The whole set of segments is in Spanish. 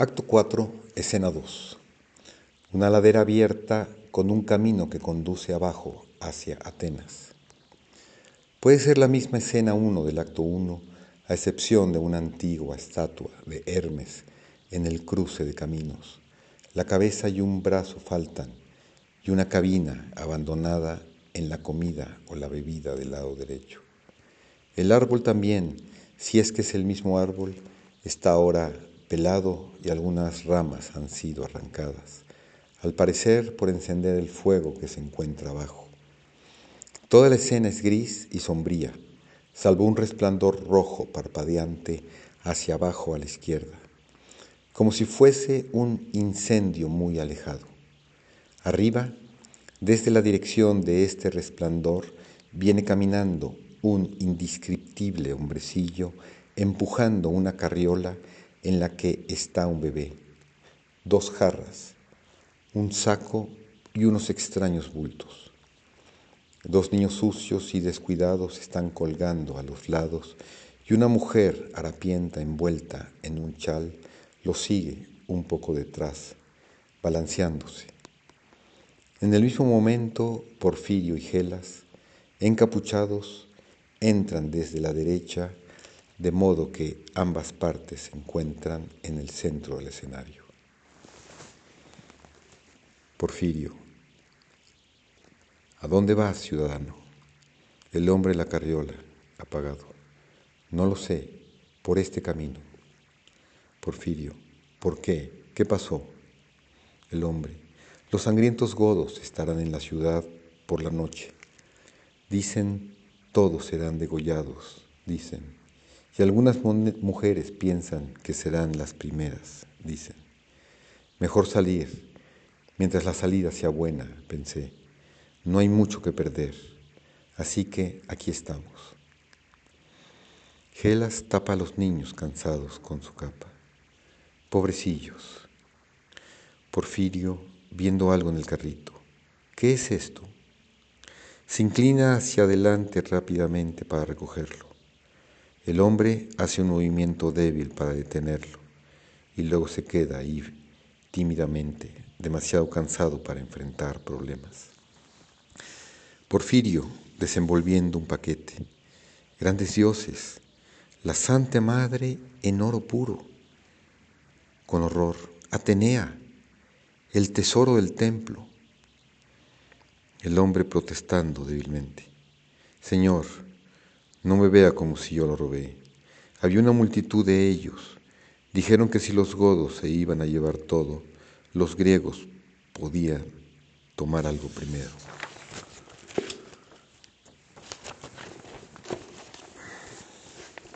Acto 4, escena 2. Una ladera abierta con un camino que conduce abajo hacia Atenas. Puede ser la misma escena 1 del acto 1, a excepción de una antigua estatua de Hermes en el cruce de caminos. La cabeza y un brazo faltan y una cabina abandonada en la comida o la bebida del lado derecho. El árbol también, si es que es el mismo árbol, está ahora pelado y algunas ramas han sido arrancadas, al parecer por encender el fuego que se encuentra abajo. Toda la escena es gris y sombría, salvo un resplandor rojo parpadeante hacia abajo a la izquierda, como si fuese un incendio muy alejado. Arriba, desde la dirección de este resplandor, viene caminando un indescriptible hombrecillo empujando una carriola en la que está un bebé, dos jarras, un saco y unos extraños bultos. Dos niños sucios y descuidados están colgando a los lados y una mujer harapienta envuelta en un chal lo sigue un poco detrás, balanceándose. En el mismo momento, Porfirio y Gelas, encapuchados, entran desde la derecha de modo que ambas partes se encuentran en el centro del escenario. Porfirio, ¿a dónde vas, ciudadano? El hombre la carriola, apagado. No lo sé, por este camino. Porfirio, ¿por qué? ¿Qué pasó? El hombre, los sangrientos godos estarán en la ciudad por la noche. Dicen, todos serán degollados, dicen y algunas mujeres piensan que serán las primeras, dicen. Mejor salir, mientras la salida sea buena, pensé. No hay mucho que perder, así que aquí estamos. Gelas tapa a los niños cansados con su capa. Pobrecillos. Porfirio, viendo algo en el carrito. ¿Qué es esto? Se inclina hacia adelante rápidamente para recogerlo. El hombre hace un movimiento débil para detenerlo y luego se queda ahí tímidamente, demasiado cansado para enfrentar problemas. Porfirio, desenvolviendo un paquete. Grandes dioses, la Santa Madre en oro puro. Con horror, Atenea, el tesoro del templo. El hombre protestando débilmente. Señor, no me vea como si yo lo robé. Había una multitud de ellos. Dijeron que si los godos se iban a llevar todo, los griegos podían tomar algo primero.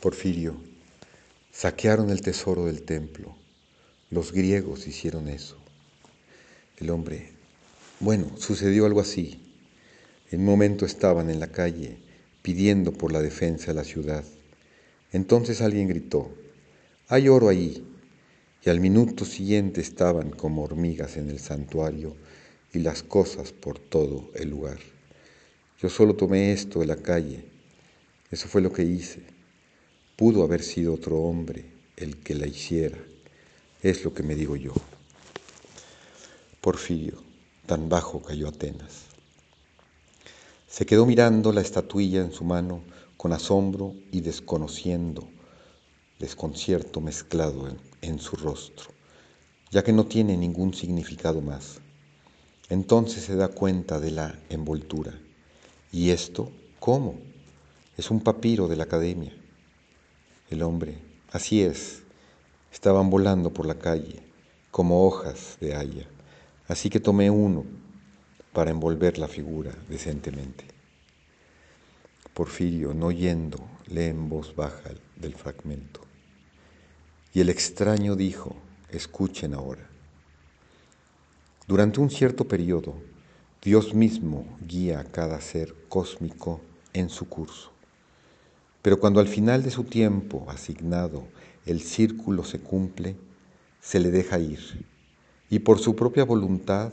Porfirio, saquearon el tesoro del templo. Los griegos hicieron eso. El hombre, bueno, sucedió algo así. En un momento estaban en la calle pidiendo por la defensa de la ciudad. Entonces alguien gritó, hay oro ahí. Y al minuto siguiente estaban como hormigas en el santuario y las cosas por todo el lugar. Yo solo tomé esto de la calle. Eso fue lo que hice. Pudo haber sido otro hombre el que la hiciera. Es lo que me digo yo. Porfirio, tan bajo cayó Atenas. Se quedó mirando la estatuilla en su mano con asombro y desconociendo, desconcierto mezclado en, su rostro, ya que no tiene ningún significado más. Entonces se da cuenta de la envoltura. ¿Y esto cómo? Es un papiro de la academia. El hombre, así es, estaban volando por la calle como hojas de haya, así que tomé uno para envolver la figura decentemente. Porfirio, no oyendo, lee en voz baja del fragmento. Y el extraño dijo, escuchen ahora. Durante un cierto periodo, Dios mismo guía a cada ser cósmico en su curso. Pero cuando al final de su tiempo asignado el círculo se cumple, se le deja ir y por su propia voluntad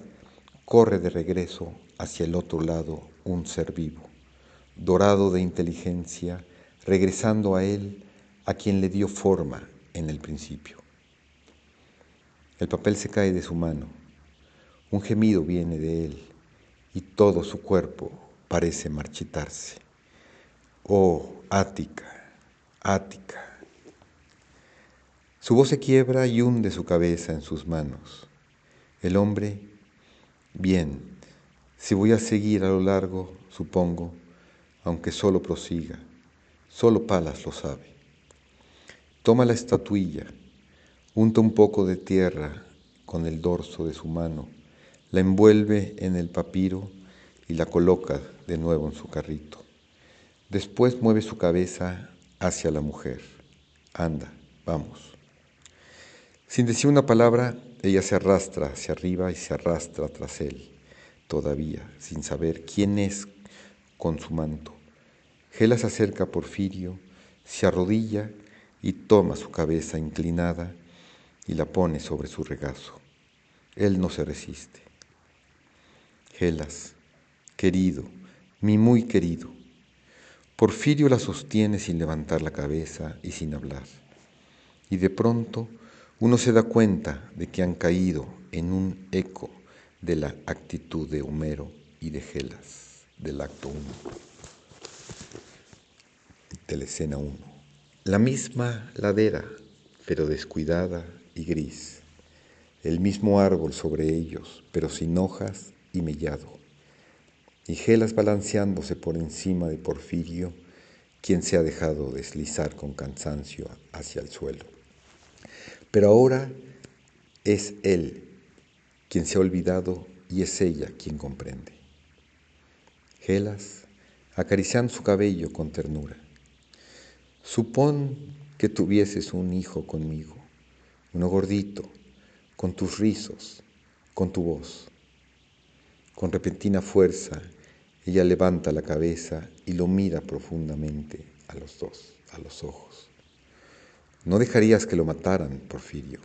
corre de regreso hacia el otro lado un ser vivo, dorado de inteligencia, regresando a él a quien le dio forma en el principio. El papel se cae de su mano. Un gemido viene de él y todo su cuerpo parece marchitarse. Oh, Ática, Ática. Su voz se quiebra y hunde su cabeza en sus manos. El hombre, bien, si voy a seguir a lo largo, supongo, aunque solo prosiga, solo Palas lo sabe. Toma la estatuilla, unta un poco de tierra con el dorso de su mano, la envuelve en el papiro y la coloca de nuevo en su carrito. Después mueve su cabeza hacia la mujer. Anda, vamos. Sin decir una palabra, ella se arrastra hacia arriba y se arrastra tras él, todavía, sin saber quién es con su manto. Gela se acerca a Porfirio, se arrodilla y toma su cabeza inclinada y la pone sobre su regazo. Él no se resiste. Gelas, querido, mi muy querido. Porfirio la sostiene sin levantar la cabeza y sin hablar. Y de pronto uno se da cuenta de que han caído en un eco de la actitud de Homero y de Gelas del acto 1, de la escena 1. La misma ladera, pero descuidada y gris. El mismo árbol sobre ellos, pero sin hojas y mellado. Y Gelas balanceándose por encima de Porfirio, quien se ha dejado deslizar con cansancio hacia el suelo. Pero ahora es Él quien se ha olvidado y es ella quien comprende. Gelas, acariciando su cabello con ternura. Supón que tuvieses un hijo conmigo, uno gordito, con tus rizos, con tu voz. Con repentina fuerza, ella levanta la cabeza y lo mira profundamente a los dos, a los ojos. No dejarías que lo mataran, Porfirio.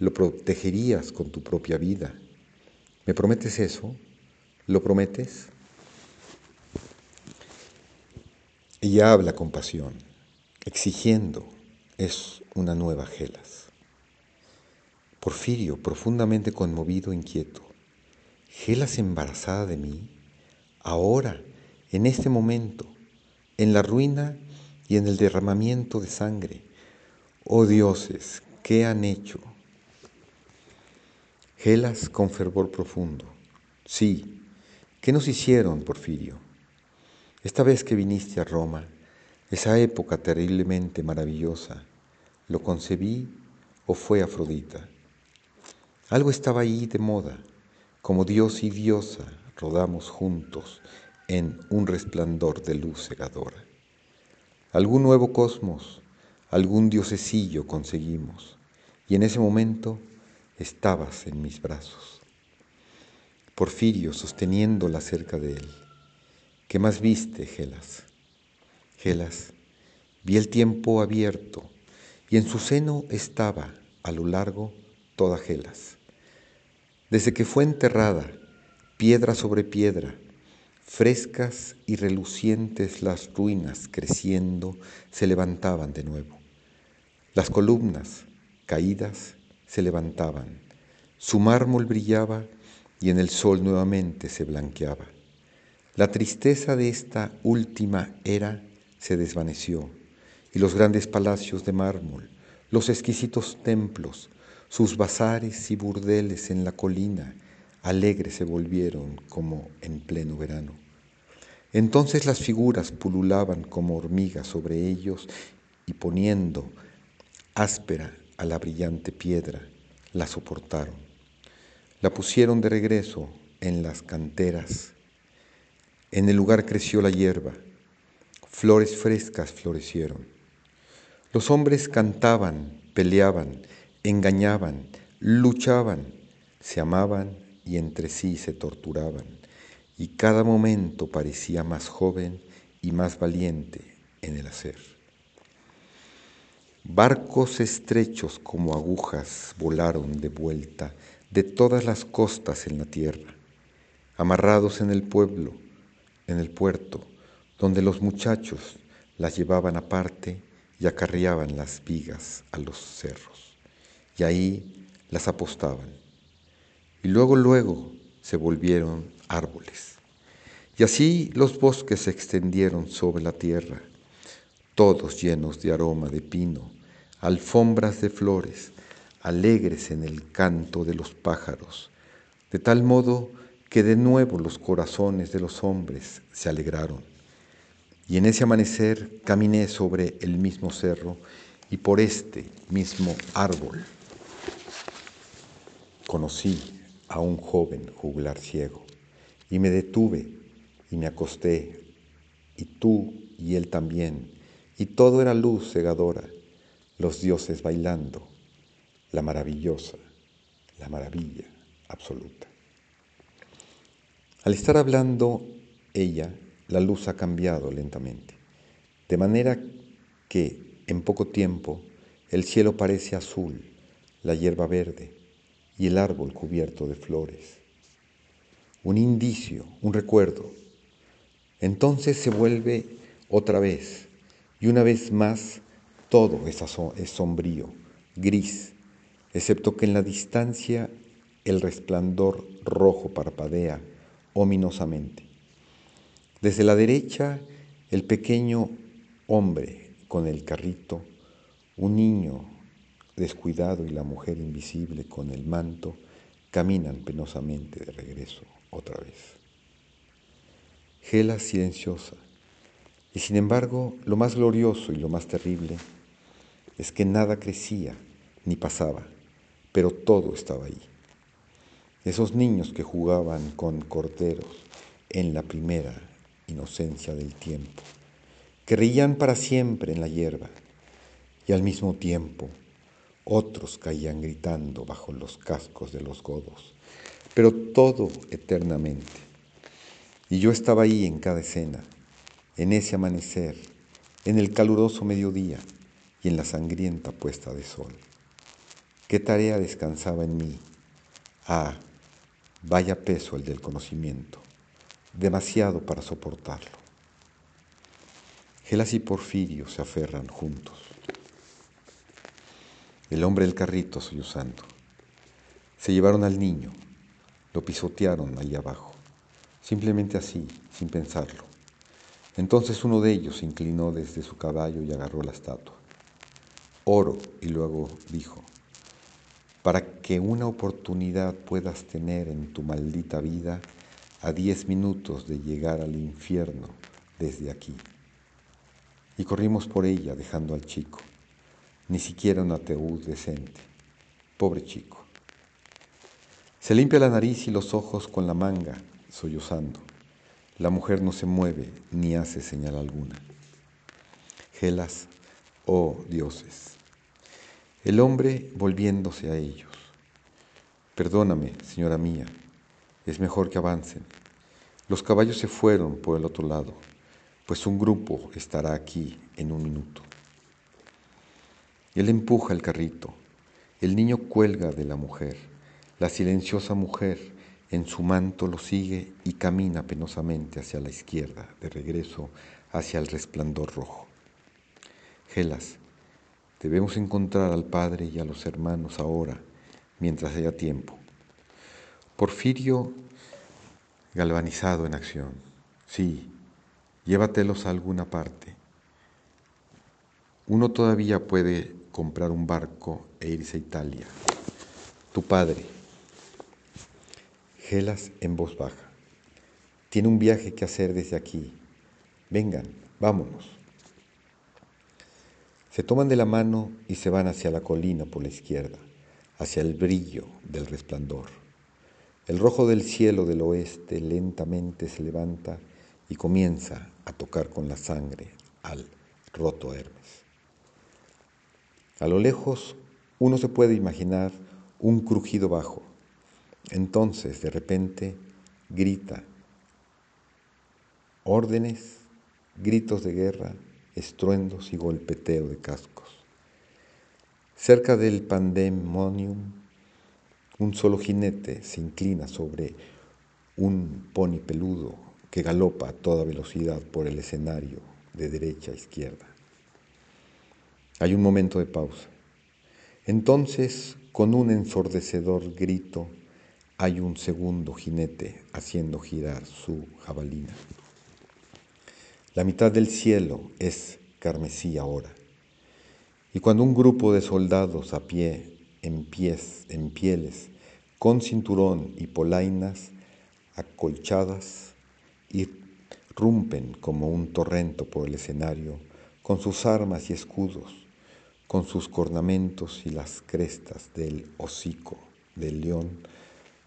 Lo protegerías con tu propia vida. ¿Me prometes eso? ¿Lo prometes? Ella habla con pasión, exigiendo, es una nueva Gelas. Porfirio, profundamente conmovido, inquieto. ¿Gelas embarazada de mí? Ahora, en este momento, en la ruina y en el derramamiento de sangre Oh dioses, ¿qué han hecho? Gelas con fervor profundo. Sí, ¿qué nos hicieron, Porfirio? Esta vez que viniste a Roma, esa época terriblemente maravillosa, ¿lo concebí o fue Afrodita? Algo estaba ahí de moda, como Dios y diosa rodamos juntos en un resplandor de luz cegadora. Algún nuevo cosmos algún diosesillo conseguimos, y en ese momento estabas en mis brazos. Porfirio sosteniéndola cerca de él. ¿Qué más viste, Gelas? Gelas, vi el tiempo abierto, y en su seno estaba, a lo largo, toda Gelas. Desde que fue enterrada, piedra sobre piedra, Frescas y relucientes las ruinas creciendo se levantaban de nuevo. Las columnas caídas se levantaban. Su mármol brillaba y en el sol nuevamente se blanqueaba. La tristeza de esta última era se desvaneció y los grandes palacios de mármol, los exquisitos templos, sus bazares y burdeles en la colina, alegres se volvieron como en pleno verano. Entonces las figuras pululaban como hormigas sobre ellos y poniendo áspera a la brillante piedra, la soportaron. La pusieron de regreso en las canteras. En el lugar creció la hierba, flores frescas florecieron. Los hombres cantaban, peleaban, engañaban, luchaban, se amaban y entre sí se torturaban, y cada momento parecía más joven y más valiente en el hacer. Barcos estrechos como agujas volaron de vuelta de todas las costas en la tierra, amarrados en el pueblo, en el puerto, donde los muchachos las llevaban aparte y acarreaban las vigas a los cerros. Y ahí las apostaban. Y luego, luego se volvieron árboles. Y así los bosques se extendieron sobre la tierra, todos llenos de aroma de pino, alfombras de flores, alegres en el canto de los pájaros, de tal modo que de nuevo los corazones de los hombres se alegraron. Y en ese amanecer caminé sobre el mismo cerro y por este mismo árbol conocí a un joven juglar ciego y me detuve y me acosté y tú y él también y todo era luz cegadora, los dioses bailando, la maravillosa, la maravilla absoluta. Al estar hablando ella, la luz ha cambiado lentamente, de manera que en poco tiempo el cielo parece azul, la hierba verde y el árbol cubierto de flores. Un indicio, un recuerdo. Entonces se vuelve otra vez y una vez más todo es sombrío, gris, excepto que en la distancia el resplandor rojo parpadea ominosamente. Desde la derecha, el pequeño hombre con el carrito, un niño descuidado y la mujer invisible con el manto caminan penosamente de regreso otra vez. Gela silenciosa. Y sin embargo, lo más glorioso y lo más terrible es que nada crecía ni pasaba, pero todo estaba ahí esos niños que jugaban con corderos en la primera inocencia del tiempo, que reían para siempre en la hierba, y al mismo tiempo otros caían gritando bajo los cascos de los godos, pero todo eternamente. Y yo estaba ahí en cada escena, en ese amanecer, en el caluroso mediodía y en la sangrienta puesta de sol. ¿Qué tarea descansaba en mí? Ah, Vaya peso el del conocimiento, demasiado para soportarlo. Gelas y Porfirio se aferran juntos. El hombre del carrito sollozando. Se llevaron al niño, lo pisotearon ahí abajo, simplemente así, sin pensarlo. Entonces uno de ellos se inclinó desde su caballo y agarró la estatua. Oro, y luego dijo, para que una oportunidad puedas tener en tu maldita vida a diez minutos de llegar al infierno desde aquí. Y corrimos por ella dejando al chico, ni siquiera un ataúd decente. Pobre chico. Se limpia la nariz y los ojos con la manga, sollozando. La mujer no se mueve ni hace señal alguna. Gelas, oh dioses, el hombre volviéndose a ellos. Perdóname, señora mía, es mejor que avancen. Los caballos se fueron por el otro lado, pues un grupo estará aquí en un minuto. Él empuja el carrito. El niño cuelga de la mujer. La silenciosa mujer en su manto lo sigue y camina penosamente hacia la izquierda, de regreso hacia el resplandor rojo. Gelas, Debemos encontrar al Padre y a los hermanos ahora, mientras haya tiempo. Porfirio, galvanizado en acción. Sí, llévatelos a alguna parte. Uno todavía puede comprar un barco e irse a Italia. Tu padre. Gelas en voz baja. Tiene un viaje que hacer desde aquí. Vengan, vámonos. Se toman de la mano y se van hacia la colina por la izquierda, hacia el brillo del resplandor. El rojo del cielo del oeste lentamente se levanta y comienza a tocar con la sangre al roto Hermes. A lo lejos uno se puede imaginar un crujido bajo. Entonces, de repente, grita órdenes, gritos de guerra, estruendos y golpeteo de cascos. Cerca del pandemonium, un solo jinete se inclina sobre un pony peludo que galopa a toda velocidad por el escenario de derecha a izquierda. Hay un momento de pausa. Entonces, con un ensordecedor grito, hay un segundo jinete haciendo girar su jabalina. La mitad del cielo es carmesí ahora. Y cuando un grupo de soldados a pie, en pies, en pieles, con cinturón y polainas acolchadas, irrumpen como un torrento por el escenario, con sus armas y escudos, con sus cornamentos y las crestas del hocico del león,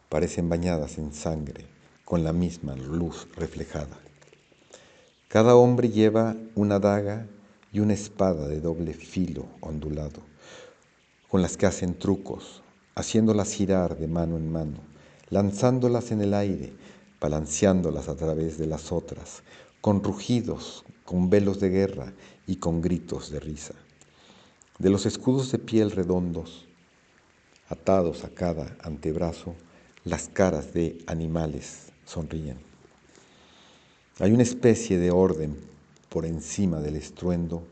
parecen bañadas en sangre, con la misma luz reflejada. Cada hombre lleva una daga y una espada de doble filo ondulado, con las que hacen trucos, haciéndolas girar de mano en mano, lanzándolas en el aire, balanceándolas a través de las otras, con rugidos, con velos de guerra y con gritos de risa. De los escudos de piel redondos, atados a cada antebrazo, las caras de animales sonríen. Hay una especie de orden por encima del estruendo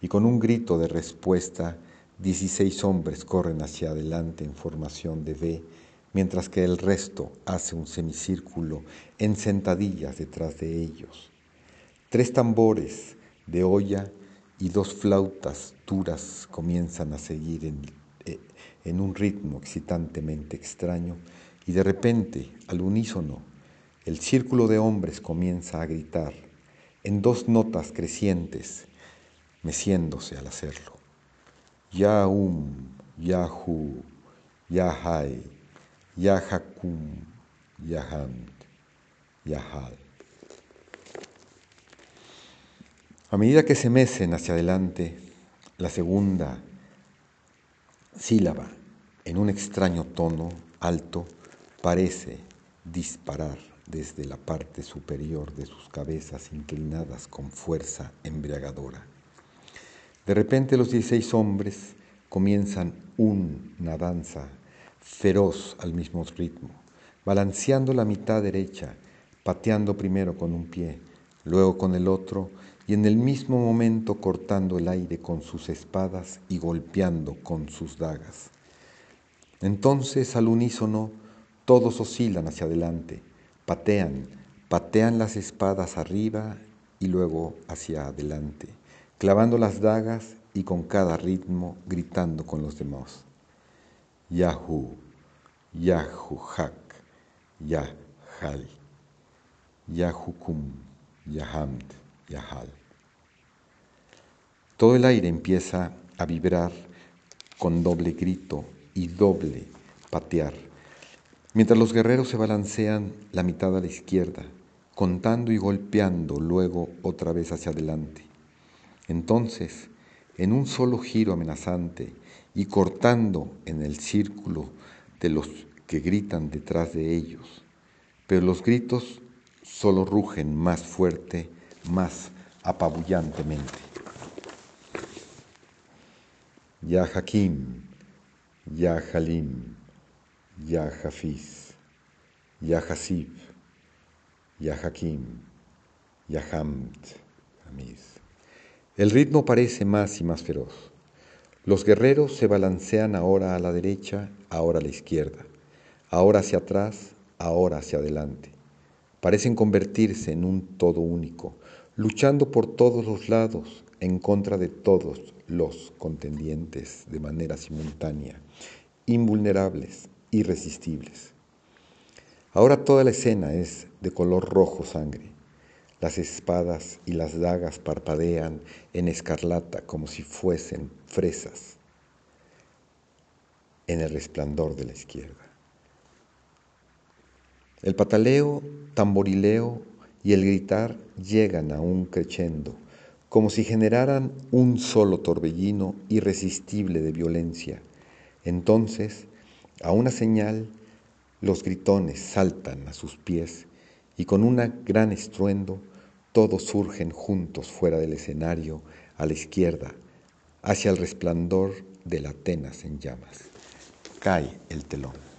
y con un grito de respuesta, 16 hombres corren hacia adelante en formación de V, mientras que el resto hace un semicírculo en sentadillas detrás de ellos. Tres tambores de olla y dos flautas duras comienzan a seguir en, eh, en un ritmo excitantemente extraño y de repente, al unísono, el círculo de hombres comienza a gritar en dos notas crecientes, meciéndose al hacerlo. Yahum, Yahu, Yahai, Yahakum, Yahand, Yahal. A medida que se mecen hacia adelante, la segunda sílaba, en un extraño tono alto, parece disparar desde la parte superior de sus cabezas inclinadas con fuerza embriagadora. De repente los dieciséis hombres comienzan una danza feroz al mismo ritmo, balanceando la mitad derecha, pateando primero con un pie, luego con el otro, y en el mismo momento cortando el aire con sus espadas y golpeando con sus dagas. Entonces al unísono todos oscilan hacia adelante, patean, patean las espadas arriba y luego hacia adelante, clavando las dagas y con cada ritmo gritando con los demás. Yahoo, Yahoo Hak, Yahal, Yahukum, Yahamd, Yahal. Todo el aire empieza a vibrar con doble grito y doble patear mientras los guerreros se balancean la mitad a la izquierda, contando y golpeando luego otra vez hacia adelante. Entonces, en un solo giro amenazante y cortando en el círculo de los que gritan detrás de ellos, pero los gritos solo rugen más fuerte, más apabullantemente. Ya Hakim, Ya Halim, Ya Hafiz, Ya Hasib, El ritmo parece más y más feroz. Los guerreros se balancean ahora a la derecha, ahora a la izquierda, ahora hacia atrás, ahora hacia adelante. Parecen convertirse en un todo único, luchando por todos los lados en contra de todos los contendientes de manera simultánea, invulnerables, irresistibles. Ahora toda la escena es de color rojo sangre. Las espadas y las dagas parpadean en escarlata como si fuesen fresas en el resplandor de la izquierda. El pataleo, tamborileo y el gritar llegan a un crescendo, como si generaran un solo torbellino irresistible de violencia. Entonces, a una señal, los gritones saltan a sus pies y con un gran estruendo todos surgen juntos fuera del escenario, a la izquierda, hacia el resplandor de la Atenas en llamas. Cae el telón.